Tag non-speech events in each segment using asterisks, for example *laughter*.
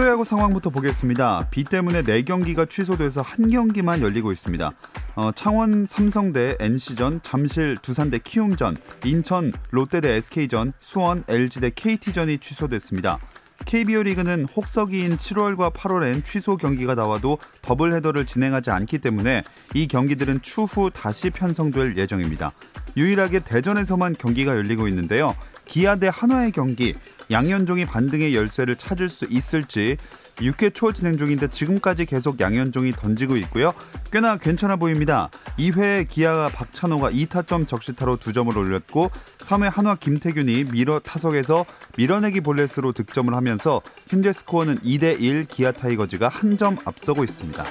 프로야구 상황부터 보겠습니다. 비 때문에 4경기가 취소돼서 한 경기만 열리고 있습니다. 어, 창원 삼성대 NC전, 잠실 두산대 키움전, 인천 롯데대 SK전, 수원 LG대 KT전이 취소됐습니다. KBO 리그는 혹서기인 7월과 8월엔 취소 경기가 나와도 더블 헤더를 진행하지 않기 때문에 이 경기들은 추후 다시 편성될 예정입니다. 유일하게 대전에서만 경기가 열리고 있는데요. 기아 대 한화의 경기 양현종이 반등의 열쇠를 찾을 수 있을지 6회 초 진행 중인데 지금까지 계속 양현종이 던지고 있고요. 꽤나 괜찮아 보입니다. 2회에 기아가 박찬호가 2타점 적시타로 2점을 올렸고 3회 한화 김태균이 만루 타석에서 밀어내기 볼넷으로 득점을 하면서 현재 스코어는 2대 1 기아 타이거즈가 한 점 앞서고 있습니다.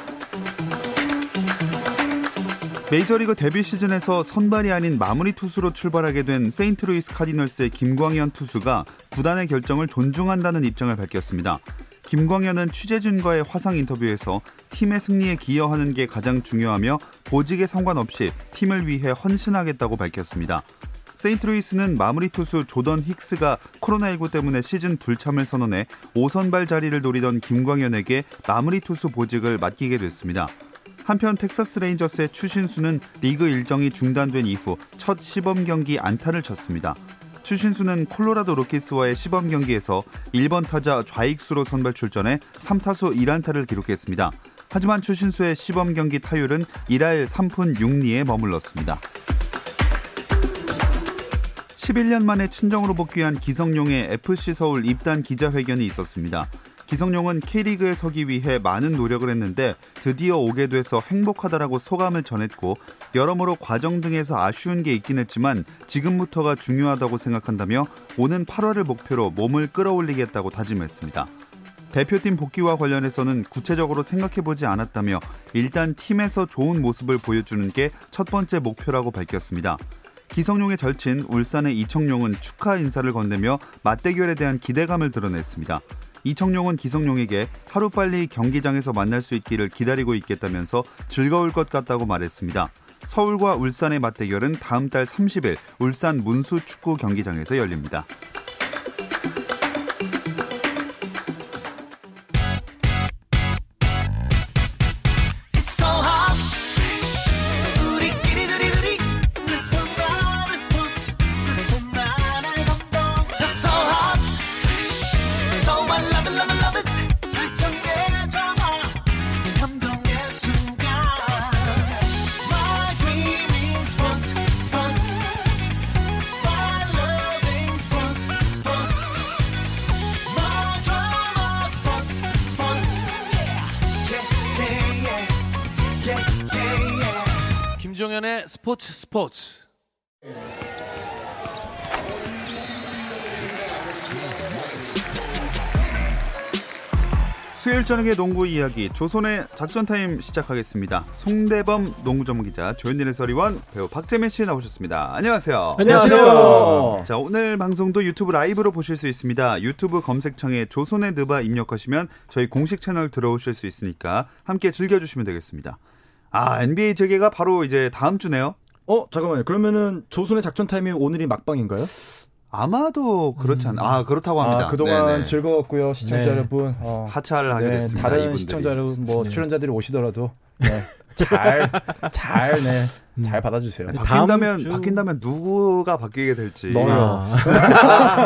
메이저리그 데뷔 시즌에서 선발이 아닌 마무리 투수로 출발하게 된 세인트루이스 카디널스의 김광현 투수가 구단의 결정을 존중한다는 입장을 밝혔습니다. 김광현은 취재진과의 화상 인터뷰에서 팀의 승리에 기여하는 게 가장 중요하며 보직에 상관없이 팀을 위해 헌신하겠다고 밝혔습니다. 세인트루이스는 마무리 투수 조던 힉스가 코로나19 때문에 시즌 불참을 선언해 5선발 자리를 노리던 김광현에게 마무리 투수 보직을 맡기게 됐습니다. 한편 텍사스 레인저스의 추신수는 리그 일정이 중단된 이후 첫 시범 경기 안타를 쳤습니다. 추신수는 콜로라도 로키스와의 시범 경기에서 1번 타자 좌익수로 선발 출전해 3타수 1안타를 기록했습니다. 하지만 추신수의 시범 경기 타율은 1할 3푼 6리에 머물렀습니다. 11년 만에 친정으로 복귀한 기성용의 FC 서울 입단 기자회견이 있었습니다. 기성용은 K리그에 서기 위해 많은 노력을 했는데 드디어 오게 돼서 행복하다라고 소감을 전했고 여러모로 과정 등에서 아쉬운 게 있긴 했지만 지금부터가 중요하다고 생각한다며 오는 8월을 목표로 몸을 끌어올리겠다고 다짐했습니다. 대표팀 복귀와 관련해서는 구체적으로 생각해보지 않았다며 일단 팀에서 좋은 모습을 보여주는 게 첫 번째 목표라고 밝혔습니다. 기성용의 절친 울산의 이청용은 축하 인사를 건네며 맞대결에 대한 기대감을 드러냈습니다. 이청용은 기성용에게 하루빨리 경기장에서 만날 수 있기를 기다리고 있겠다면서 즐거울 것 같다고 말했습니다. 서울과 울산의 맞대결은 다음 달 30일 울산 문수 축구 경기장에서 열립니다. 스포츠 스포츠. 수요일 저녁의 농구 이야기 조선의 작전 타임 시작하겠습니다. 손대범 농구 전문 기자 조현일 해설위원 배우 박재민 씨 나오셨습니다. 안녕하세요. 안녕하세요. 자 오늘 방송도 유튜브 라이브로 보실 수 있습니다. 유튜브 검색창에 조선의 느바 입력하시면 저희 공식 채널 들어오실 수 있으니까 함께 즐겨주시면 되겠습니다. 아 NBA 재개가 바로 이제 다음 주네요. 어 잠깐만요. 그러면은 조선의 작전 타임이 오늘이 막방인가요? 아마도 그렇지 않나. 아 그렇다고 합니다. 아, 그동안 네네. 즐거웠고요 시청자 네. 여러분. 어, 하차를 하게 네, 됐습니다. 다른 이분들이. 시청자 여러분, 뭐 네. 출연자들이 오시더라도 네, *laughs* 잘 잘 네, 음. 잘 받아주세요. 바뀐다면 주- 바뀐다면 누구가 바뀌게 될지. 너요.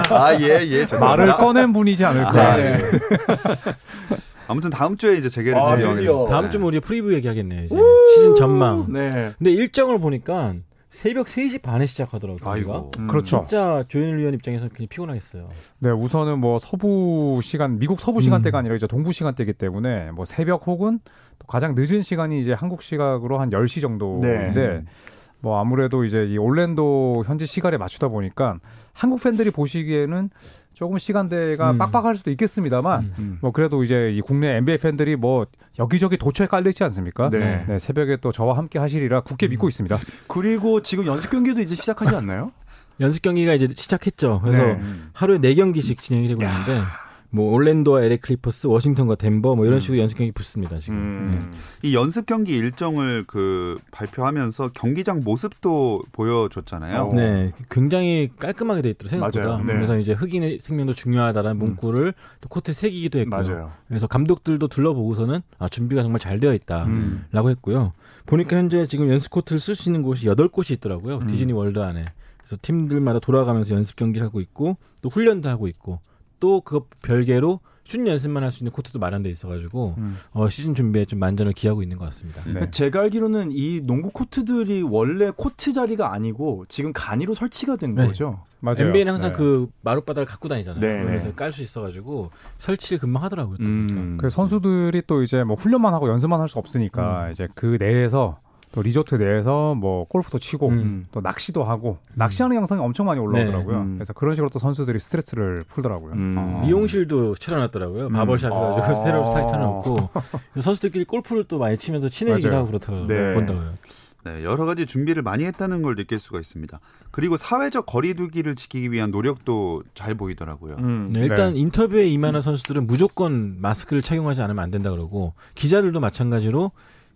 아, 예, 예. 말을 꺼낸 분이지 않을까. 아, 네. *laughs* 예. 아무튼 다음 주에 이제 재개를 아. 드디어. 다음 주면 우리 프리뷰 얘기하겠네요. 이제 시즌 전망. 네. 근데 일정을 보니까 새벽 3시 반에 시작하더라고요. 아이고. 우리가. 음. 그렇죠. 진짜 조현일 위원 입장에서 굉장히 피곤하겠어요. 네, 우선은 뭐 서부 시간, 미국 서부 음. 시간대가 아니라 이제 동부 시간대이기 때문에 뭐 새벽 혹은 또 가장 늦은 시간이 이제 한국 시각으로 한 10시 정도인데 네. 뭐 아무래도 이제 이 올랜도 현지 시간에 맞추다 보니까 한국 팬들이 보시기에는 조금 시간대가 음. 빡빡할 수도 있겠습니다만 음. 음. 뭐 그래도 이제 이 국내 NBA 팬들이 뭐 여기저기 도처에 깔려 있지 않습니까? 네. 네, 새벽에 또 저와 함께 하시리라 굳게 믿고 있습니다. 그리고 지금 연습 경기도 이제 시작하지 않나요? 연습 경기가 이제 시작했죠. 그래서 네. 하루에 네 경기씩 진행이 되고 있는데 뭐 올랜도와 LA 클리퍼스, 워싱턴과 덴버 뭐 이런 식으로 연습 경기 붙습니다 지금. 음. 이 연습 경기 일정을 그 발표하면서 경기장 모습도 보여줬잖아요. 어. 네, 굉장히 깔끔하게 돼 있더라고요 생각보다. 맞아요. 네. 그래서 이제 흑인의 생명도 중요하다라는 문구를 또 코트에 새기기도 했고요. 맞아요. 그래서 감독들도 둘러보고서는 아 준비가 정말 잘 되어 있다라고 음. 했고요. 보니까 현재 지금 연습 코트를 쓸 수 있는 곳이 여덟 곳이 있더라고요. 음. 디즈니 월드 안에. 그래서 팀들마다 돌아가면서 연습 경기를 하고 있고 또 훈련도 하고 있고 또 그것 별개로 슛 연습만 할 수 있는 코트도 마련돼 있어가지고 음. 어, 시즌 준비에 좀 만전을 기하고 있는 것 같습니다. 네. 그러니까 제가 알기로는 이 농구 코트들이 원래 코트 자리가 아니고 지금 간이로 설치가 된 네. 거죠. 맞아요. NBA는 항상 네. 그 마룻바닥을 갖고 다니잖아요. 네, 그래서 네. 깔수 있어가지고 설치를 금방 하더라고요. 또 음. 보니까. 그 선수들이 또 이제 뭐 훈련만 하고 연습만 할 수 없으니까 이제 그 내에서 또 리조트 내에서 뭐 골프도 치고 음. 또 낚시도 하고 낚시하는 영상이 엄청 많이 올라오더라고요. 네. 음. 그래서 그런 식으로 또 선수들이 스트레스를 풀더라고요. 음. 어. 미용실도 차려놨더라고요. 음. 바벌샵 해가지고 아. *laughs* 새로 사이 쳐놓고 선수들끼리 골프를 또 많이 치면서 친해지기도 맞아요. 하고 그렇다고 네. 본다고요. 네, 여러 가지 준비를 많이 했다는 걸 느낄 수가 있습니다. 그리고 사회적 거리두기를 지키기 위한 노력도 잘 보이더라고요. 음. 네, 일단 네. 인터뷰에 임하는 선수들은 무조건 마스크를 착용하지 않으면 안 된다 그러고 기자들도 마찬가지로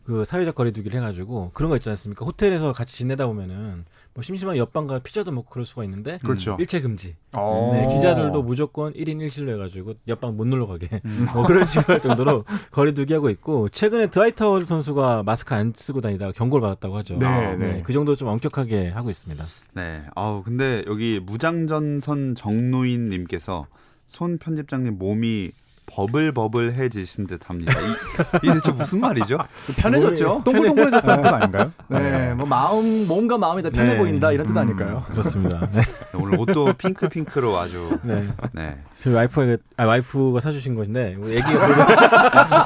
그 사회적 거리두기를 해가지고 그런 거 있지 않습니까? 호텔에서 같이 지내다 보면은 뭐 심심한 옆방과 피자도 먹고 그럴 수가 있는데 그렇죠. 일체 금지. 어. 네, 기자들도 무조건 1인 1실로 해가지고 옆방 못 놀러 가게 음. *laughs* 뭐 그런 식으로 할 정도로 거리두기 하고 있고 최근에 하워드 선수가 마스크 안 쓰고 다니다가 경고를 받았다고 하죠. 네, 아, 네. 그 정도 좀 엄격하게 하고 있습니다. 네. 아우, 근데 여기 무장전선 정노인 님께서 손 편집장님 몸이 버블버블해지신 듯 합니다. 이, 이게 대체 무슨 말이죠? 편해졌죠. 동글동글해졌다는 뜻 아닌가요? *laughs* 네, 뭐 마음 몸과 마음이 다 편해 네. 보인다 이런 뜻 음. 아닐까요? 그렇습니다. *laughs* 네. 오늘 옷도 핑크 핑크로 아주. 네. 네. 저희 와이프가 아 와이프가 사주신 것인데 우리 애기가 *laughs* 아,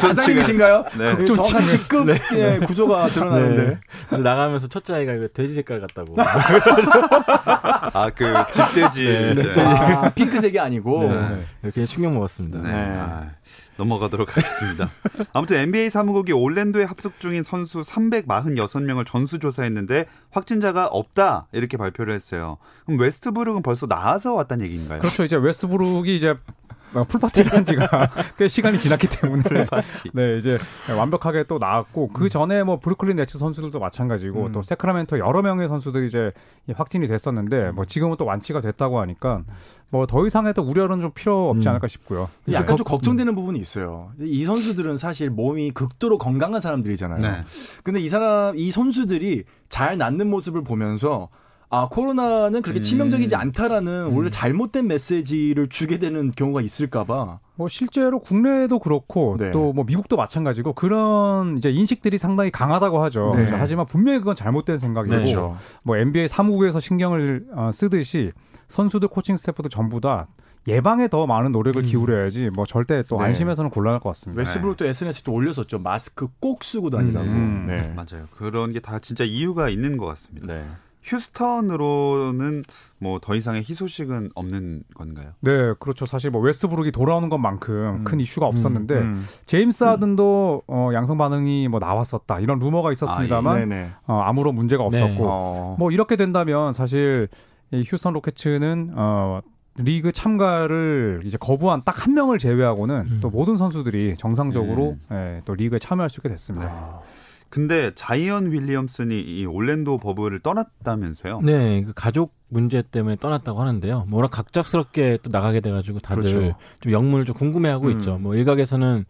사장님이신가요? 네. 그 정확한 직급 예, 구조가 드러나는데. 네. 나가면서 첫째 아이가 이거 돼지 색깔 같다고. 아, 그 집돼지. 네. 집돼지. 아, 핑크색이 아니고. 네. 이렇게 충격 먹었습니다. 네. 네. 아, 넘어가도록 하겠습니다. *laughs* 아무튼 NBA 사무국이 올랜도에 합숙 중인 선수 346명을 전수 조사했는데 확진자가 없다 이렇게 발표를 했어요. 그럼 웨스트브룩은 벌써 나와서 왔다는 얘기인가요? 그렇죠. 이제 웨스트브룩이 이제 어, 풀파티를 한 지가 *laughs* 꽤 시간이 지났기 때문에 네 이제 완벽하게 또 나왔고 그 전에 뭐 브루클린 네츠 선수들도 마찬가지고 음. 또 세크라멘토 여러 명의 선수들이 이제 이 확진이 됐었는데 뭐 지금은 또 완치가 됐다고 하니까 뭐 더 이상의 또 우려는 좀 필요 없지 음. 않을까 싶고요. 약간 좀 걱정되는 부분이 있어요. 이 선수들은 사실 몸이 극도로 건강한 사람들이잖아요. 네. 근데 이 사람, 이 선수들이 잘 낫는 모습을 보면서 아, 코로나는 그렇게 음. 치명적이지 않다라는 오히려 잘못된 메시지를 주게 되는 경우가 있을까봐. 뭐 실제로 국내에도 그렇고 네. 또뭐 미국도 마찬가지고 그런 이제 인식들이 상당히 강하다고 하죠. 네. 그래서 하지만 분명히 그건 잘못된 생각이고 네. 뭐 NBA 사무국에서 신경을 어, 쓰듯이 선수들 코칭 스태프도 전부 다 예방에 더 많은 노력을 음. 기울여야지 뭐 절대 또 네. 안심해서는 곤란할 것 같습니다. 웨스브룩도 SNS에 또 올렸었죠. 마스크 꼭 쓰고 다니라고. 음. 네. 맞아요. 그런 게 다 진짜 이유가 있는 것 같습니다. 네. 휴스턴으로는 뭐 더 이상의 희소식은 없는 건가요? 네, 그렇죠. 사실 뭐 웨스트브룩이 돌아오는 것만큼 음. 큰 이슈가 없었는데 음. 제임스 하든도 어, 양성 반응이 뭐 나왔었다 이런 루머가 있었습니다만 아, 네네. 어, 아무런 문제가 없었고 네. 어. 뭐 이렇게 된다면 사실 이 휴스턴 로켓츠는 어 리그 참가를 이제 거부한 딱 한 명을 제외하고는 음. 또 모든 선수들이 정상적으로 음. 예, 또 리그에 참여할 수 있게 됐습니다. 아. 근데 자이언 윌리엄슨이 이 올랜도 버블을 떠났다면서요? 네, 그 가족 문제 때문에 떠났다고 하는데요. 뭐라 각잡스럽게 또 나가게 돼가지고 다들 그렇죠. 좀 영문을 좀 궁금해하고 음. 있죠. 뭐 일각에서는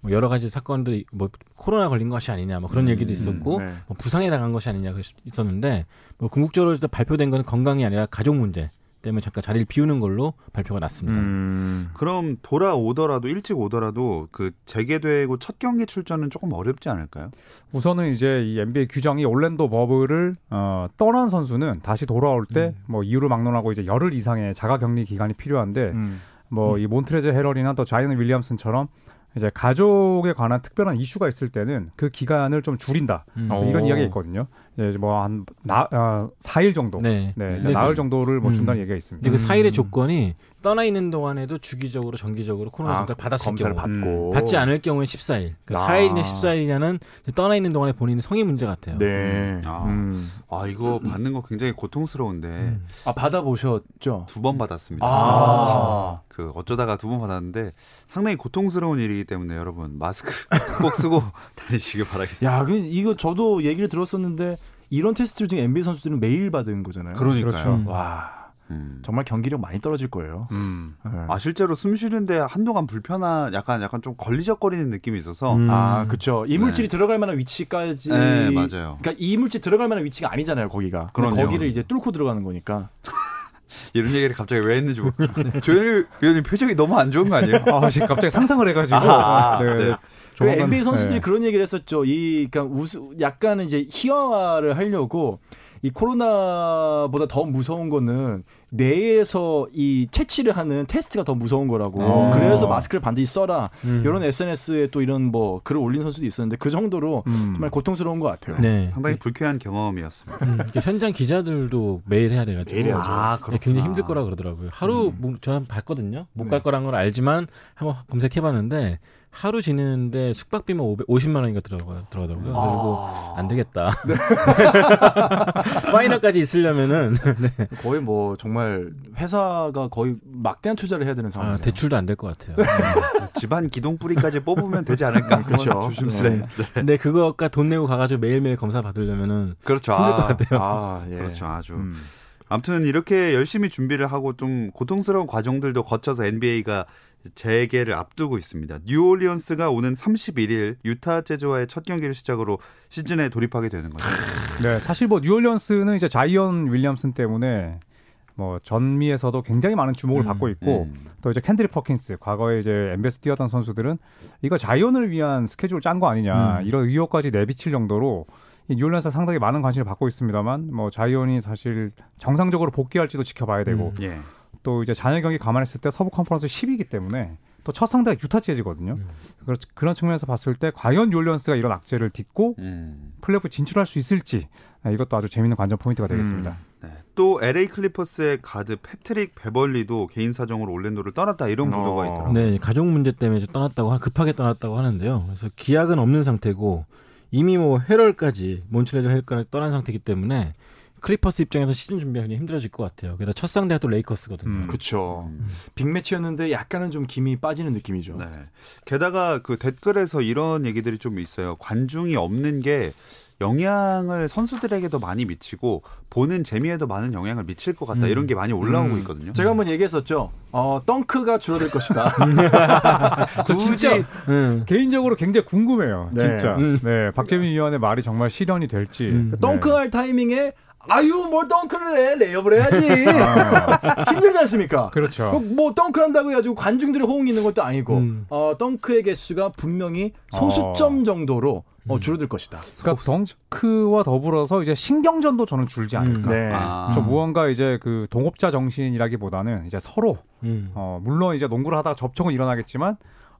뭐 여러 가지 사건들이 뭐 코로나 걸린 것이 아니냐 뭐 그런 음, 얘기도 있었고 네. 뭐 부상에 당한 것이 아니냐 그랬- 있었는데 뭐 궁극적으로 발표된 건 건강이 아니라 가족 문제 때문에 잠깐 자리를 비우는 걸로 발표가 났습니다. 음. 그럼 돌아오더라도 일찍 오더라도 그 재개되고 첫 경기 출전은 조금 어렵지 않을까요? 우선은 이제 이 NBA 규정이 올랜도 버블을 어, 떠난 선수는 다시 돌아올 때뭐 이유를 막론하고 이제 열흘 이상의 자가 격리 기간이 필요한데 음. 뭐이 몬트레즈 헤럴이나 또 자이언 윌리엄슨처럼 이제 가족에 관한 특별한 이슈가 있을 때는 그 기간을 좀 줄인다 음. 어. 이런 이야기가 있거든요. 이제 뭐한 어, 4일 정도, 네, 네. 이제 나흘 정도를 뭐 준다는 음. 얘기가 있습니다. 근데 그 4일의 음. 조건이 떠나 있는 동안에도 주기적으로 정기적으로 코로나 아, 검사를 받았을 검사를 경우 받고 받지 않을 경우에 14일. 그러니까 아. 4일이냐 14일이냐는 떠나 있는 동안에 본인의 성의 문제 같아요. 네. 아. 음. 아 이거 받는 거 굉장히 고통스러운데 음. 아 받아 보셨죠? 두 번 받았습니다. 아. 그 어쩌다가 두 번 받았는데 상당히 고통스러운 일이기 때문에 여러분 마스크 *laughs* 꼭 쓰고 *laughs* 다니시길 바라겠습니다. 야, 그 이거 저도 얘기를 들었었는데 이런 테스트를 지금 NBA 선수들은 매일 받은 거잖아요. 그러니까요. 그렇죠. 와, 음. 정말 경기력 많이 떨어질 거예요. 음. 네. 아 실제로 숨 쉬는데 한동안 불편한 약간 약간 좀 걸리적거리는 느낌이 있어서 음. 아, 그쵸. 이물질이 들어갈 만한 위치까지. 네 맞아요. 그러니까 이물질 들어갈 만한 위치가 아니잖아요, 거기가. 그럼요. 거기를 이제 뚫고 들어가는 거니까. *laughs* 이런 얘기를 갑자기 왜 했는지 모르. 조현일 위원님 표정이 너무 안 좋은 거 아니에요? 아, 지금 갑자기 상상을 해가지고. 아, 네. 네. 그 조만간- NBA 선수들이 네. 그런 얘기를 했었죠. 이 그러니까 우스 약간 이제 희화화를 하려고 이 코로나보다 더 무서운 거는 뇌에서 이 채취를 하는 테스트가 더 무서운 거라고. 어. 그래서 마스크를 반드시 써라. 음. 이런 SNS에 또 이런 뭐 글을 올린 선수도 있었는데 그 정도로 음. 정말 고통스러운 것 같아요. 네. 상당히 불쾌한 경험이었습니다. 음. 그 현장 기자들도 매일 해야 돼가지고 매일 해야죠. 아, 네, 그렇구나. 굉장히 힘들 거라 그러더라고요. 하루 뭐, 저는 봤거든요. 못갈 네. 거란 걸 알지만 한번 검색해봤는데 하루 지내는데 숙박비만 500, 50만 원인가 들어가요. 들어가더라고요. 그리고 안 되겠다. *laughs* 파이널까지 있으려면은 네. 거의 뭐 정말 회사가 거의 막대한 투자를 해야 되는 아, 상황이에요. 대출도 안 될 것 같아요. 집안 기둥 뿌리까지 뽑으면 되지 않을까? 그렇죠. 조심스레. 네. 네. 근데 그거가 돈 내고 가가지고 매일매일 검사 받으려면은 그렇죠. 힘들 것 아, 같아요. 아, 예. 그렇죠. 아주. 음. 아무튼 이렇게 열심히 준비를 하고 좀 고통스러운 과정들도 거쳐서 NBA가 재개를 앞두고 있습니다. 뉴올리언스가 오는 31일 유타 재즈와의 첫 경기를 시작으로 시즌에 돌입하게 되는 거죠. 네, 사실 뭐 뉴올리언스는 이제 자이언 윌리엄슨 때문에 뭐 전미에서도 굉장히 많은 주목을 음, 받고 있고 음. 또 이제 켄드릭 퍼킨스 과거에 이제 NBA서 뛰었던 선수들은 이거 자이언을 위한 스케줄 짠 거 아니냐 음. 이런 의혹까지 내비칠 정도로 이 뉴올리언스가 상당히 많은 관심을 받고 있습니다만 뭐 자이언이 사실 정상적으로 복귀할지도 지켜봐야 되고 음. 예. 또 이제 잔여 경기 감안했을 때 서부 컨퍼런스 10위이기 때문에 또 첫 상대가 유타 재즈거든요. 음. 그렇- 그런 측면에서 봤을 때 과연 뉴올리언스가 이런 악재를 딛고 음. 플레이오프 진출할 수 있을지 아, 이것도 아주 재밌는 관전 포인트가 되겠습니다. 네. 또 LA 클리퍼스의 가드 패트릭 베벌리도 개인 사정으로 올랜도를 떠났다 이런 보도가 어. 있더라고요. 네, 가족 문제 때문에 좀 떠났다고 하- 급하게 떠났다고 하는데요. 그래서 기약은 없는 상태고 이미 뭐 해럴까지 몬트레즐 해럴까지 떠난 상태이기 때문에 클리퍼스 입장에서 시즌 굉장히 힘들어질 것 같아요. 게다가 첫 상대가 또 레이커스거든요. 음. 그쵸. 음. 빅매치였는데 약간은 좀 김이 빠지는 느낌이죠. 네. 게다가 그 댓글에서 이런 얘기들이 좀 있어요. 관중이 없는 게 영향을 선수들에게도 많이 미치고 보는 재미에도 많은 영향을 미칠 것 같다. 음. 이런 게 많이 올라오고 음. 있거든요. 제가 한번 얘기했었죠. 어, 덩크가 줄어들 것이다. *laughs* *laughs* 저 진짜 음. 개인적으로 굉장히 궁금해요. 네. 진짜. 음. 네, 박재민 위원의 말이 정말 실현이 될지. 음. 네. 덩크할 타이밍에 아유 뭘 덩크를 해 레이업을 해야지 *laughs* 힘들지 않습니까? 그렇죠. 뭐, 뭐 덩크 한다고 해가지고 관중들의 호응이 있는 것도 아니고 음. 어, 덩크의 개수가 분명히 소수점 정도로 어, 음. 줄어들 것이다. 그러니까 덩크와 더불어서 이제 신경전도 저는 줄지 않을까. 음. 네. 아. 저 무언가 이제 그 동업자 정신이라기보다는 이제 서로 음. 어 물론 이제 농구를 하다가 접촉은 일어나겠지만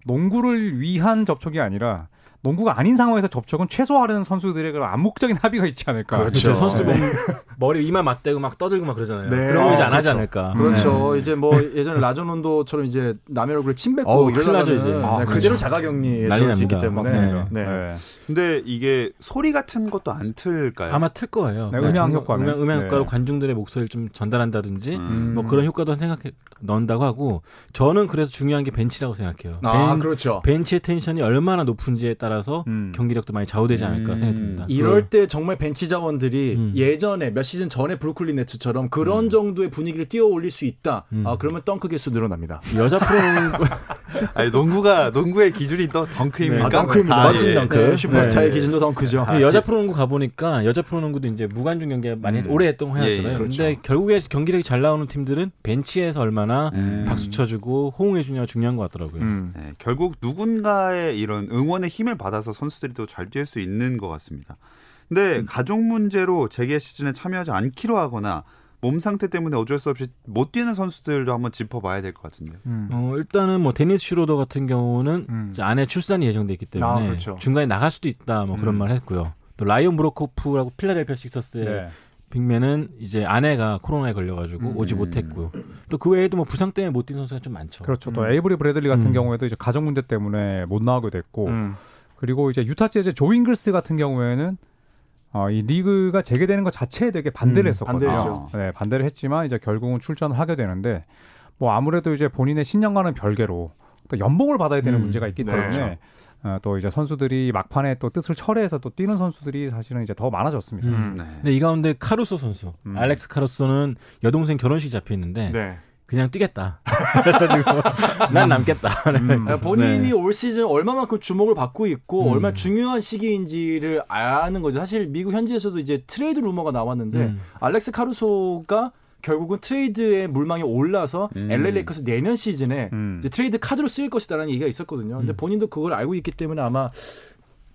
농구를 위한 접촉이 아니라 농구가 아닌 상황에서 접촉은 최소화하는 선수들의 그런 암묵적인 합의가 있지 않을까. 그렇죠. 그렇죠. 선수들 네. 머리 이마 맞대고 막 떠들고 막 그러잖아요. 네. 그런 거 이제 아, 안 하지 그렇죠. 않을까. 그렇죠. 네. 이제 뭐 예전에 라존론도처럼 이제 남의 얼굴에 침 뱉고 이러려면 나죠, 이제. 네, 아, 그대로 그렇죠. 자가격리에 들어올 수 있기. 때문에 맞습니다. 네. 네. 근데 이게 소리 같은 것도 안 틀까요? 아마 틀 거예요. 네, 음향 정- 효과는. 음향, 음향 네. 효과로 관중들의 목소리를 좀 전달한다든지 음. 뭐 그런 효과도 생각해 넣는다고 하고 저는 그래서 중요한 게 벤치라고 생각해요. 아 벤, 그렇죠. 벤치의 텐션이 얼마나 높은지에 따라 서 음. 경기력도 많이 좌우되지 않을까 음. 생각이 듭니다. 이럴 때 정말 벤치 자원들이 음. 예전에 몇 시즌 전에 브루클린 네츠처럼 그런 정도의 분위기를 띄워올릴 수 있다. 음. 아, 그러면 덩크 개수 늘어납니다. 여자 프로농구 *laughs* 아니 농구가 농구의 기준이 또 덩크입니까? 아, 덩크입니다. 아, 멋진 예. 덩크. 네. 슈퍼스타의 네. 기준도 덩크죠. 여자 프로농구 가보니까 여자 프로농구도 이제 무관중 경기 많이 음. 오래 했던 거 예, 해왔잖아요. 예, 그렇죠. 근데 결국에 경기력이 잘 나오는 팀들은 벤치에서 얼마나 음. 박수 쳐주고 호응해주냐가 중요한 것 같더라고요. 음. 네, 결국 누군가의 이런 응원의 힘을 받아서 선수들이 또 잘 뛸 수 있는 것 같습니다. 근데 음. 가족 문제로 재개 시즌에 참여하지 않기로 하거나 몸 상태 때문에 어쩔 수 없이 못 뛰는 선수들도 한번 짚어봐야 될 것 같은데요. 음. 어, 일단은 뭐 데니스 슈로더 같은 경우는 음. 이제 아내 출산이 예정돼 있기 때문에 아, 그렇죠. 중간에 나갈 수도 있다 뭐 그런 음. 말 했고요. 또 라이언 브로코프라고 필라델피아 식서스의 네. 빅맨은 이제 아내가 코로나에 걸려가지고 음. 오지 못했고요. 또 그 외에도 뭐 부상 때문에 못 뛴 선수가 좀 많죠. 그렇죠. 또 음. 에이브리 브래들리 같은 음. 경우에도 이제 가정 문제 때문에 못 나오게 됐고 음. 그리고 이제 유타 재즈 조 잉글스 같은 경우에는 어, 이 리그가 재개되는 것 자체에 되게 반대를 음, 했었거든요. 반대했죠. 네, 반대를 했지만 이제 결국은 출전을 하게 되는데 뭐 아무래도 이제 본인의 신념과는 별개로 또 연봉을 받아야 되는 음, 문제가 있기 네. 때문에 어, 또 이제 선수들이 막판에 또 뜻을 철회해서 또 뛰는 선수들이 사실은 이제 더 많아졌습니다. 음. 네. 근데 이 가운데 카루소 선수, 음. 알렉스 카루소는 여동생 결혼식 잡혀 있는데 네. 그냥 뛰겠다. *laughs* 난 남겠다. 음. 아, 본인이 네. 올 시즌 얼마만큼 주목을 받고 있고 음. 얼마나 중요한 시기인지를 아는 거죠. 사실 미국 현지에서도 이제 트레이드 루머가 나왔는데 음. 알렉스 카루소가 결국은 트레이드의 물망에 올라서 음. LA 레이커스 내년 시즌에 음. 이제 트레이드 카드로 쓰일 것이다라는 얘기가 있었거든요. 근데 음. 본인도 그걸 알고 있기 때문에 아마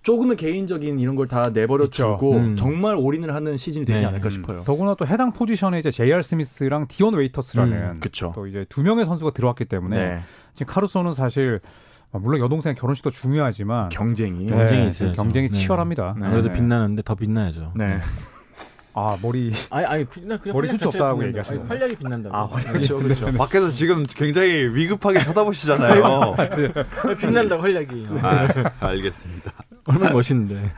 조금은 개인적인 이런 걸 다 내버려 있죠. 두고 음. 정말 올인을 하는 시즌이 되지 네. 않을까 음. 싶어요. 더구나 또 해당 포지션에 이제 JR 스미스랑 디온 웨이터스라는 음, 그쵸. 또 이제 두 명의 선수가 들어왔기 때문에 네. 지금 카루소는 사실 어, 물론 여동생 결혼식도 중요하지만 경쟁이. 네, 경쟁이 지금 있어야죠. 경쟁이 네. 치열합니다. 네. 아무래도 네. 빛나는데 더 빛나야죠. 네. *laughs* 아 머리 아니 아니 빛나 그냥 머리 숱이 없다고. 얘기하시는 아니, 활약이 빛난다. 아, 그렇죠, 그렇죠. 밖에서 지금 굉장히 위급하게 쳐다보시잖아요. *laughs* 빛난다 활약이. 아, 알겠습니다. 얼마나 멋있는데.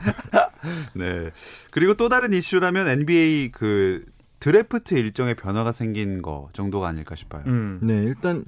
*laughs* 네. 그리고 또 다른 이슈라면 NBA 그 드래프트 일정에 변화가 생긴 거 정도가 아닐까 싶어요. 음. 네 일단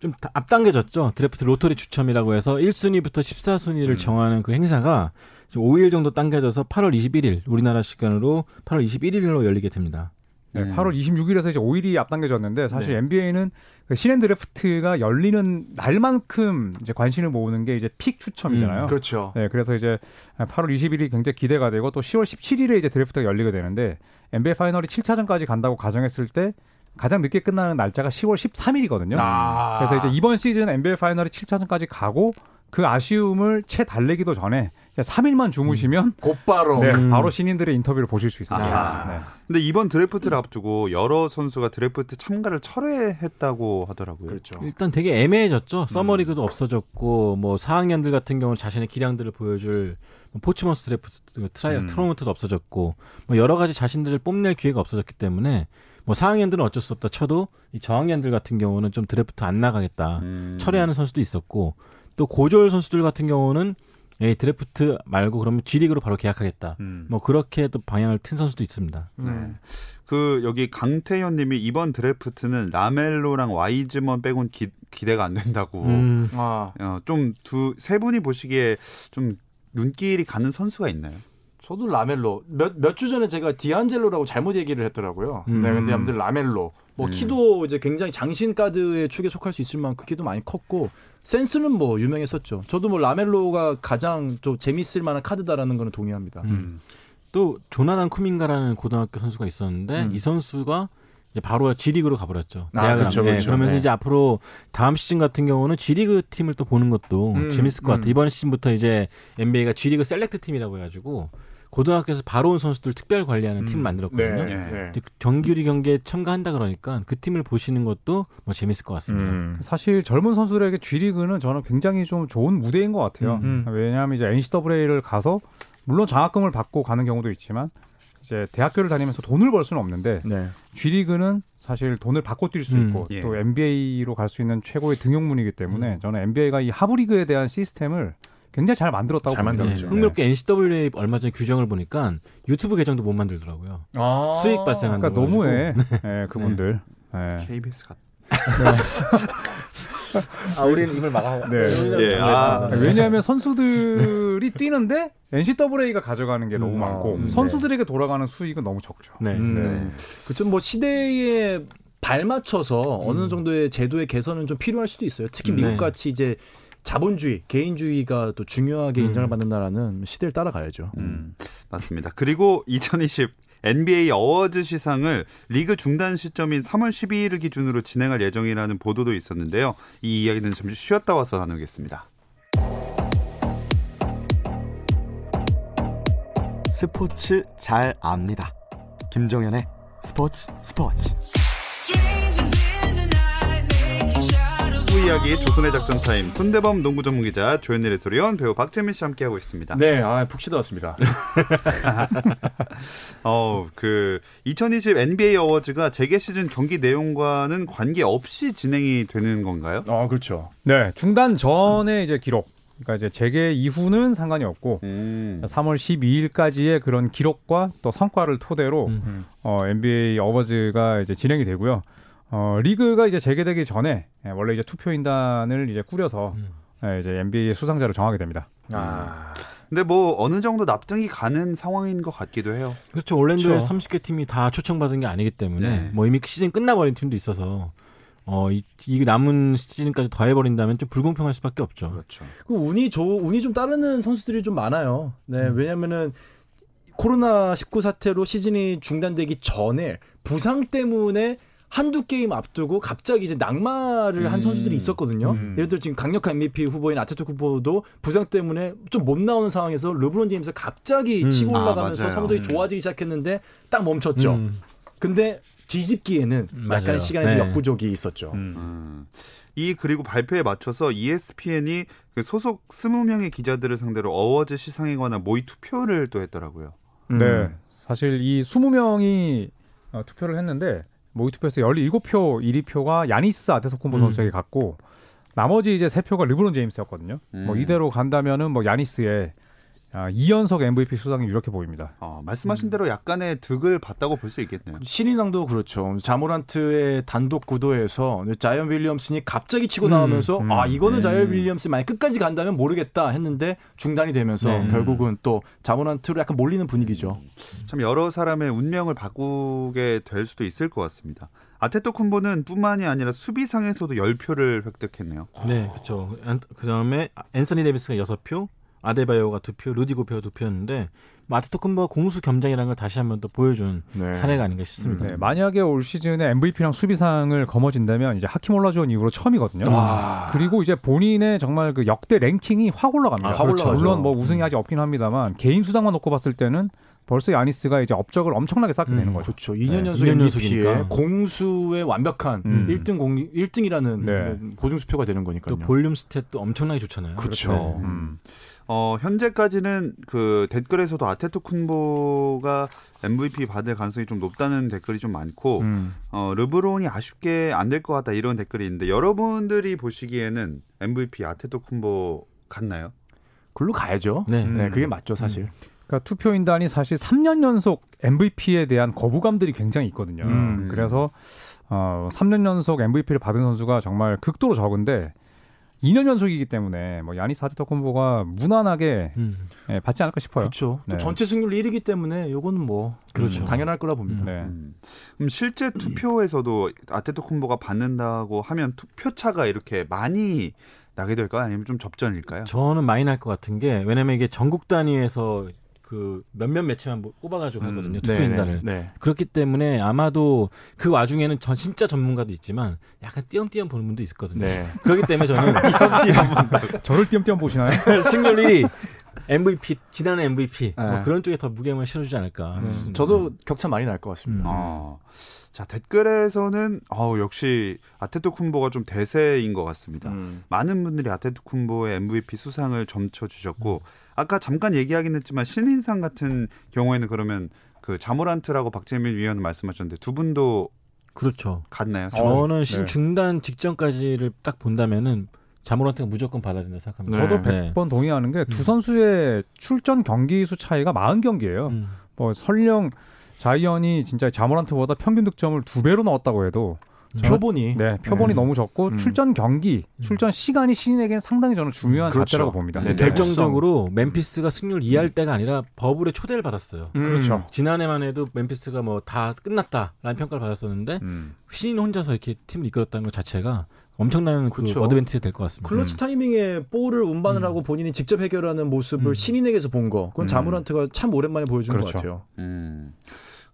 좀 다- 앞당겨졌죠. 드래프트 로터리 추첨이라고 해서 1순위부터 14순위를 음. 정하는 그 행사가 지금 5일 정도 당겨져서 8월 21일 우리나라 시간으로 8월 21일로 열리게 됩니다. 네, 음. 8월 26일에서 이제 5일이 앞당겨졌는데 사실 네. NBA는 그 신인 드래프트가 열리는 날만큼 이제 관심을 모으는 게 이제 픽 추첨이잖아요. 음, 그렇죠. 네, 그래서 이제 8월 20일이 굉장히 기대가 되고 또 10월 17일에 이제 드래프트가 열리게 되는데 NBA 파이널이 7차전까지 간다고 가정했을 때 가장 늦게 끝나는 날짜가 10월 13일이거든요. 아. 그래서 이제 이번 시즌 NBA 파이널이 7차전까지 가고 그 아쉬움을 채 달래기도 전에 3일만 주무시면 곧바로 네, 음. 바로 신인들의 인터뷰를 보실 수 있습니다. 아. 네. 근데 이번 드래프트를 앞두고 여러 선수가 드래프트 참가를 철회했다고 하더라고요. 그렇죠. 일단 되게 애매해졌죠. 서머리그도 없어졌고 뭐 4학년들 같은 경우는 자신의 기량들을 보여줄 뭐 포츠머스 드래프트 트라이 음. 토너먼트도 없어졌고 뭐 여러 가지 자신들을 뽐낼 기회가 없어졌기 때문에 뭐 4학년들은 어쩔 수 없다 쳐도 이 저학년들 같은 경우는 좀 드래프트 안 나가겠다 음. 철회하는 선수도 있었고 또 고졸 선수들 같은 경우는 에 드래프트 말고 그러면 G리그로 바로 계약하겠다. 음. 뭐 그렇게 또 방향을 튼 선수도 있습니다. 네. 그 여기 강태현 님이 이번 드래프트는 라멜로랑 와이즈먼 빼곤 기, 기대가 안 된다고. 음, 아, 어, 좀 두 세 분이 보시기에 좀 눈길이 가는 선수가 있나요? 저도 라멜로 몇 몇 주 전에 제가 디안젤로라고 잘못 얘기를 했더라고요. 음. 네, 근데 아무튼 라멜로 뭐 음. 키도 이제 굉장히 장신 가드의 축에 속할 수 있을 만큼 키도 많이 컸고 센스는 뭐 유명했었죠. 저도 뭐 라멜로가 가장 좀 재밌을 만한 카드다라는 거는 동의합니다. 음. 또 조나단 쿠민가라는 고등학교 선수가 있었는데 음. 이 선수가 이제 바로 G리그로 가버렸죠. 아, 대학을 그쵸, 안- 네, 그쵸. 그러면서 네. 이제 앞으로 다음 시즌 같은 경우는 G리그 팀을 또 보는 것도 음, 재밌을 것 같아요. 음. 이번 시즌부터 이제 NBA가 G리그 셀렉트 팀이라고 해가지고 고등학교에서 바로 온 선수들 특별 관리하는 음. 만들었거든요. 네. 예. 네. 근데 정규리 경기에 참가한다 그러니까 그 팀을 보시는 것도 뭐 재밌을 것 같습니다. 음. 사실 젊은 선수들에게 G리그는 저는 굉장히 좀 좋은 무대인 것 같아요. 음. 왜냐하면 이제 NCAA를 가서 물론 장학금을 받고 가는 경우도 있지만 이제 대학교를 다니면서 돈을 벌 수는 없는데 네. G리그는 사실 돈을 받고 뛸수 음, 있고 예. 또 NBA로 갈 수 있는 최고의 등용문이기 때문에 저는 NBA가 이 하브리그에 대한 시스템을 굉장히 잘 만들었다고 잘 봅니다. 네, 만들었죠. 흥미롭게 NCAA 얼마 전에 규정을 보니까 유튜브 계정도 못 만들더라고요. 아. 수익 발생한다고. 그러니까 너무해. *laughs* 예, 그분들. 예. KBS 같. 아, 우리는 입을 막아. 네. 예, 아. 왜냐하면 선수들이 뛰는데 NCAA가 가져가는 게 너무 음, 많고 음, 선수들에게 돌아가는 수익은 너무 적죠. 네. 음. 네. 그쵸 뭐 시대에 발맞춰서 음. 어느 정도의 제도의 개선은 좀 필요할 수도 있어요. 특히 네. 미국 같이 이제 자본주의, 개인주의가 또 중요하게 음. 인정을 받는 나라는 시대를 따라가야죠. 음, 맞습니다. 그리고 2020 NBA 어워즈 시상을 리그 중단 시점인 3월 12일을 기준으로 진행할 예정이라는 보도도 있었는데요. 이 이야기는 잠시 쉬었다 와서 나누겠습니다. 스포츠 잘 압니다. 김정현의 스포츠 스포츠. 프로야구 이야기 조선의 작전 타임 손대범 농구 전문 기자 조현일 해설위원 배우 박재민 씨 함께 하고 있습니다. 네, 아, 푹 쉬다 왔습니다. *laughs* 어, 그 2020 NBA 어워즈가 재개 시즌 경기 내용과는 관계 없이 진행이 되는 건가요? 어, 그렇죠. 네, 중단 전에 이제 기록. 그러니까 이제 재개 이후는 상관이 없고 음. 3월 12일까지의 그런 기록과 또 성과를 토대로 음. 어, NBA 어워즈가 이제 진행이 되고요. 어, 리그가 이제 재개되기 전에 예, 원래 이제 투표인단을 이제 꾸려서 음. 예, 이제 NBA 수상자를 정하게 됩니다. 아, 근데 뭐 어느 정도 납득이 가는 상황인 것 같기도 해요. 그렇죠. 올랜도에 그렇죠. 30개 팀이 다 초청받은 게 아니기 때문에 네. 뭐 이미 시즌 끝나버린 팀도 있어서 어, 이, 이 남은 시즌까지 더해버린다면 좀 불공평할 수밖에 없죠. 그렇죠. 그 운이 좋 운이 좀 따르는 선수들이 좀 많아요. 네, 음. 왜냐면은 코로나 19 사태로 시즌이 중단되기 전에 부상 때문에 한두 게임 앞두고 갑자기 이제 낙마를 한 음. 선수들이 있었거든요. 음. 예를 들어 지금 강력한 MVP 후보인 아테토쿠보도 부상 때문에 좀 못 나오는 상황에서 르브론 제임스 갑자기 음. 치고 아, 올라가면서 맞아요. 성적이 음. 좋아지기 시작했는데 딱 멈췄죠. 음. 근데 뒤집기에는 맞아요. 약간의 시간의 좀 네. 역부족이 있었죠. 음. 이 그리고 발표에 맞춰서 ESPN이 그 소속 20명의 기자들을 상대로 어워즈 시상에 관한 모의 투표를 또 했더라고요. 음. 네. 사실 이 20명이 어, 투표를 했는데 모의 투표에서 17표 1위표가 야니스 아테소콤보 음. 선수에게 갔고 나머지 이제 3표가 르브론 제임스였거든요. 뭐 음. 이대로 간다면은 뭐 야니스의 아, 2연속 MVP 수상이 유력해 보입니다. 어, 말씀하신 대로 약간의 득을 봤다고 볼 수 있겠네요. 신인왕도 그렇죠. 자모란트의 단독 구도에서 자이언 윌리엄슨이 갑자기 치고 음, 나오면서 음. 아 이거는 음. 자이언 윌리엄슨이 만약 끝까지 간다면 모르겠다 했는데 중단이 되면서 네. 결국은 또 자모란트로 약간 몰리는 분위기죠. 참 여러 사람의 운명을 바꾸게 될 수도 있을 것 같습니다. 아테토쿤보는 뿐만이 아니라 수비상에서도 10표를 획득했네요. 네, 그렇죠. 그 다음에 앤서니 데이비스가 6표, 아데바요가 2표, 루디 고페가 2표였는데 마트토쿤버가 공수 겸장이라는 걸 다시 한번 또 보여준 네. 사례가 아닌가 싶습니다. 네, 만약에 올 시즌에 MVP랑 수비상을 거머쥔다면 이제 하킴 올라주원 이후로 처음이거든요. 와. 그리고 이제 본인의 정말 그 역대 랭킹이 확 올라갑니다. 아, 확 올라가죠. 물론 뭐 우승이 아직 없긴 합니다만 개인 수상만 놓고 봤을 때는 벌써 야니스가 이제 업적을 엄청나게 쌓게 음, 되는 거죠. 그렇죠. 2년 네, 연속 2년 MVP에 연속이니까. 공수의 완벽한 음. 1등 공 1등이라는 네. 보증 수표가 되는 거니까요. 또 볼륨 스탯도 엄청나게 좋잖아요. 그렇죠. 네. 음. 어, 현재까지는 그 댓글에서도 아테토쿤보가 MVP 받을 가능성이 좀 높다는 댓글이 좀 많고 음. 어, 르브론이 아쉽게 안 될 것 같다 이런 댓글이 있는데 여러분들이 보시기에는 MVP 아테토쿤보 같나요? 글로 가야죠. 네. 음. 네, 그게 맞죠, 사실. 그러니까 투표인단이 사실 3년 연속 MVP에 대한 거부감들이 굉장히 있거든요. 음. 그래서 어, 3년 연속 MVP를 받은 선수가 정말 극도로 적은데 2년 연속이기 때문에 뭐 야니스 아테토콤보가 무난하게 음, 예, 받지 않을까 싶어요. 그렇죠. 또 네. 전체 승률 1위기 때문에 요거는 뭐 그렇죠. 음, 당연할 거라 봅니다. 네. 음. 그럼 실제 투표에서도 아테토쿤보가 받는다고 하면 투표 차가 이렇게 많이 나게 될까요? 아니면 좀 접전일까요? 저는 많이 날 것 같은 게 왜냐면 이게 전국 단위에서 그 몇몇 매체만 뭐 꼽아가지고 음. 하거든요. 네, 투표인단을. 네, 네. 그렇기 때문에 아마도 그 와중에는 전 진짜 전문가도 있지만 약간 띄엄띄엄 보는 분도 있거든요. 네. 그렇기 때문에 저는 *laughs* *laughs* 저를 띄엄띄엄 보시나요? *laughs* 승률 1위 MVP 지난해 MVP 네. 뭐 그런 쪽에 더 무게감을 실어주지 않을까. 네. 싶습니다. 저도 격차 많이 날 것 같습니다. 음. 어. 자 댓글에서는 어, 역시 아테토쿤보가 좀 대세인 것 같습니다. 음. 많은 분들이 아테토쿤보의 MVP 수상을 점쳐 주셨고 아까 잠깐 얘기하긴 했지만 신인상 같은 경우에는 그러면 그 자모란트라고 박재민 위원 말씀하셨는데 두 분도 그렇죠. 같나요? 저는 신 네. 중단 직전까지를 딱 본다면은 자모란트가 무조건 받아야 된다 생각합니다. 네. 저도 네. 100번 동의하는 게두 음. 선수의 출전 경기 수 차이가 40경기예요. 음. 뭐 설령 자이언이 진짜 자모란트보다 평균 득점을 두 배로 넣었다고 해도 표본이 네, 표본이 네. 너무 적고 음. 출전 경기, 출전 시간이 신인에게는 상당히 저는 중요한 그렇죠. 잣대라고 봅니다. 네, 네. 결정적으로 멤피스가 승률 2할 때가 아니라 버블의 초대를 받았어요. 음. 그렇죠. 지난해만 해도 멤피스가 뭐 다 끝났다라는 평가를 받았었는데 음. 신인 혼자서 이렇게 팀을 이끌었다는 것 자체가 엄청난 그. 어드밴티지 될 것 같습니다. 클러치 음. 타이밍에 볼을 운반을 하고 본인이 직접 해결하는 모습을 음. 신인에게서 본 거. 그건 음. 자모란트가 참 오랜만에 보여준 그렇죠. 것 같아요. 음.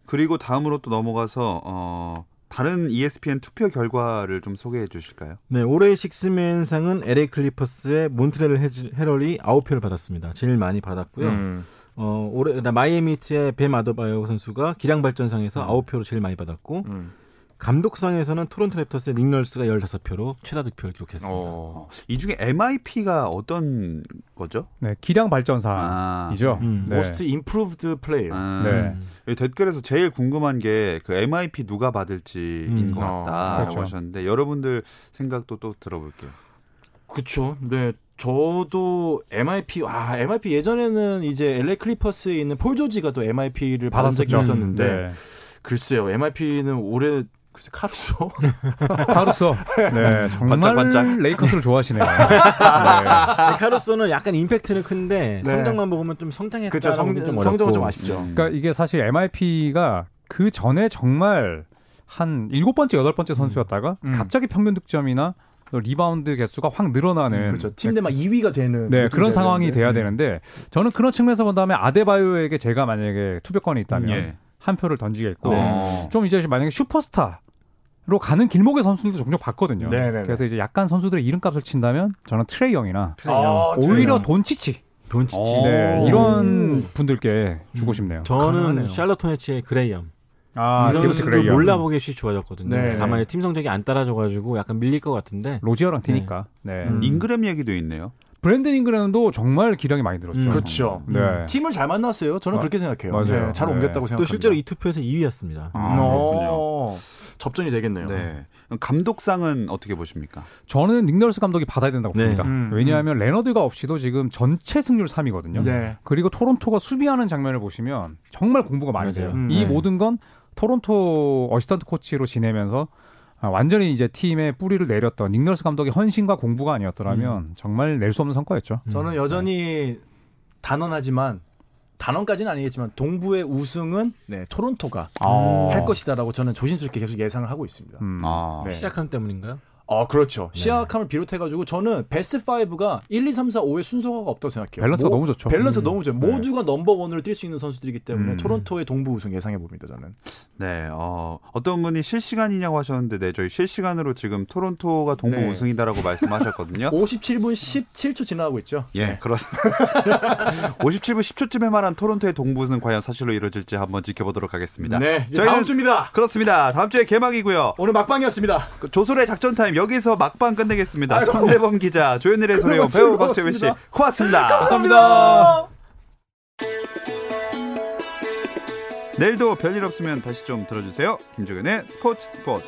그리고 다음으로 또 넘어가서 어, 다른 ESPN 투표 결과를 좀 소개해 주실까요? 네, 올해 식스맨상은 LA 클리퍼스의 몬트레일 헤즈- 해럴이 9표를 받았습니다. 제일 많이 받았고요. 음. 어, 올해 그다음 마이애미 히트의 뱀 아데바요 선수가 기량 발전상에서 9표로 제일 많이 받았고 음. 감독상에서는 토론토 랩터스의 닉 널스가 15표로 최다 득표를 기록했습니다. 어. 이 중에 MIP가 어떤 거죠? 네, 기량 아, 발전상이죠. 음. 네. Most Improved Player. 아, 네. 여기 댓글에서 제일 궁금한 게 그 MIP 누가 받을지인 음. 것 어, 같다라고 그렇죠. 하셨는데 여러분들 생각도 또 들어볼게요. 그렇죠. 네. 저도 MIP 아 MIP 예전에는 이제 LA 클리퍼스에 있는 폴 조지가 또 MIP를 받은 적이. 있었는데 네. 글쎄요 MIP는 올해 글쎄 카루소 *laughs* 카루소. 네, 정말 반짝반짝. 레이커스를 좋아하시네요. *laughs* 네. 네, 카로스는 약간 임팩트는 큰데 네. 성적만 보면 좀 성장했다는 그렇죠. 성, 좀 성적은. 좀 아쉽죠. 그러니까 이게 사실 MIP가 그 전에 정말 한 일곱 번째, 여덟 번째 선수였다가 음. 갑자기 평균 득점이나 또 리바운드 개수가 확 늘어나는 그렇죠. 팀 내 막 2위가 되는 네, 그런 상황이 되는데. 돼야 되는데 저는 그런 측면에서 본다면 아데바요에게 제가 만약에 투표권이 있다면 예. 한 표를 던지겠고 어. 좀 이제 만약에 슈퍼스타로 가는 길목의 선수들도 종종 봤거든요. 네네네. 그래서 이제 약간 선수들의 이름값을 친다면 저는 트레이 영이나 아, 오히려 트레이 돈치치 돈치치. 어. 네, 오. 이런 분들께 주고 싶네요. 저는 가능하네요. 샬럿 호네츠의 그레이엄. 아, 이 선수도 그레이엄. 몰라보게 슛이 좋아졌거든요. 네. 다만 팀 성적이 안 따라줘가지고 약간 밀릴 것 같은데. 로지어랑 뛰니까. 네. 음. 잉그램 얘기도 있네요. 브랜든 잉그램도 정말 기량이 많이 늘었죠. 음. 그렇죠. 네. 팀을 잘 만났어요. 저는 아, 그렇게 생각해요. 맞아요. 네, 잘 네. 옮겼다고 생각합니다. 또 실제로 이 투표에서 2위였습니다. 아, 그렇군요. 어, 접전이 되겠네요. 네. 감독상은 어떻게 보십니까? 저는 닉 널스 감독이 받아야 된다고 네. 봅니다. 음, 왜냐하면 레너드가 없이도 지금 전체 승률 3위거든요. 네. 그리고 토론토가 수비하는 장면을 보시면 정말 공부가 많이 돼요. 맞아요. 음, 이 네. 모든 건 토론토 assistant 코치로 지내면서 아, 완전히 이제 팀의 뿌리를 내렸던 닉 널스 감독의 헌신과 공부가 아니었더라면 정말 낼 수 없는 성과였죠. 저는 여전히 단언하지만 단언까지는 아니겠지만 동부의 우승은 네, 토론토가 할 것이다라고 저는 조심스럽게 계속 예상을 하고 있습니다. 음. 아, 네. 시아캄 때문인가요? 어, 그렇죠. 시아캄을 비롯해가지고 저는 베스트 5가 1, 2, 3, 4, 5의 순서가 없다고 생각해요. 밸런스가 모- 너무 좋죠. 밸런스 음. 너무 좋아요. 네. 모두가 넘버 원으로 뛸 수 있는 선수들이기 때문에 음. 토론토의 동부 우승 예상해 봅니다. 저는. 네. 어, 어떤 분이 실시간이냐고 하셨는데, 네, 저희 실시간으로 지금 토론토가 동부 네. 우승이다라고 말씀하셨거든요. 57분 17초 지나가고 있죠. 예, 네. 그렇 *laughs* 57분 10초쯤에 말한 토론토의 동부 우승 과연 사실로 이루어질지 한번 지켜보도록 하겠습니다. 네, 저희는- 다음 주입니다. 그렇습니다. 다음 주에 개막이고요. 오늘 막방이었습니다. 그 조솔의 작전 타임 여기서 막방 끝내겠습니다. 아이고. 손대범 기자, 조현일의 소리용 배우 박재민 씨. 고맙습니다. 감사합니다. 내일도 별일 없으면 다시 좀 들어주세요. 김종현의 스포츠 스포츠.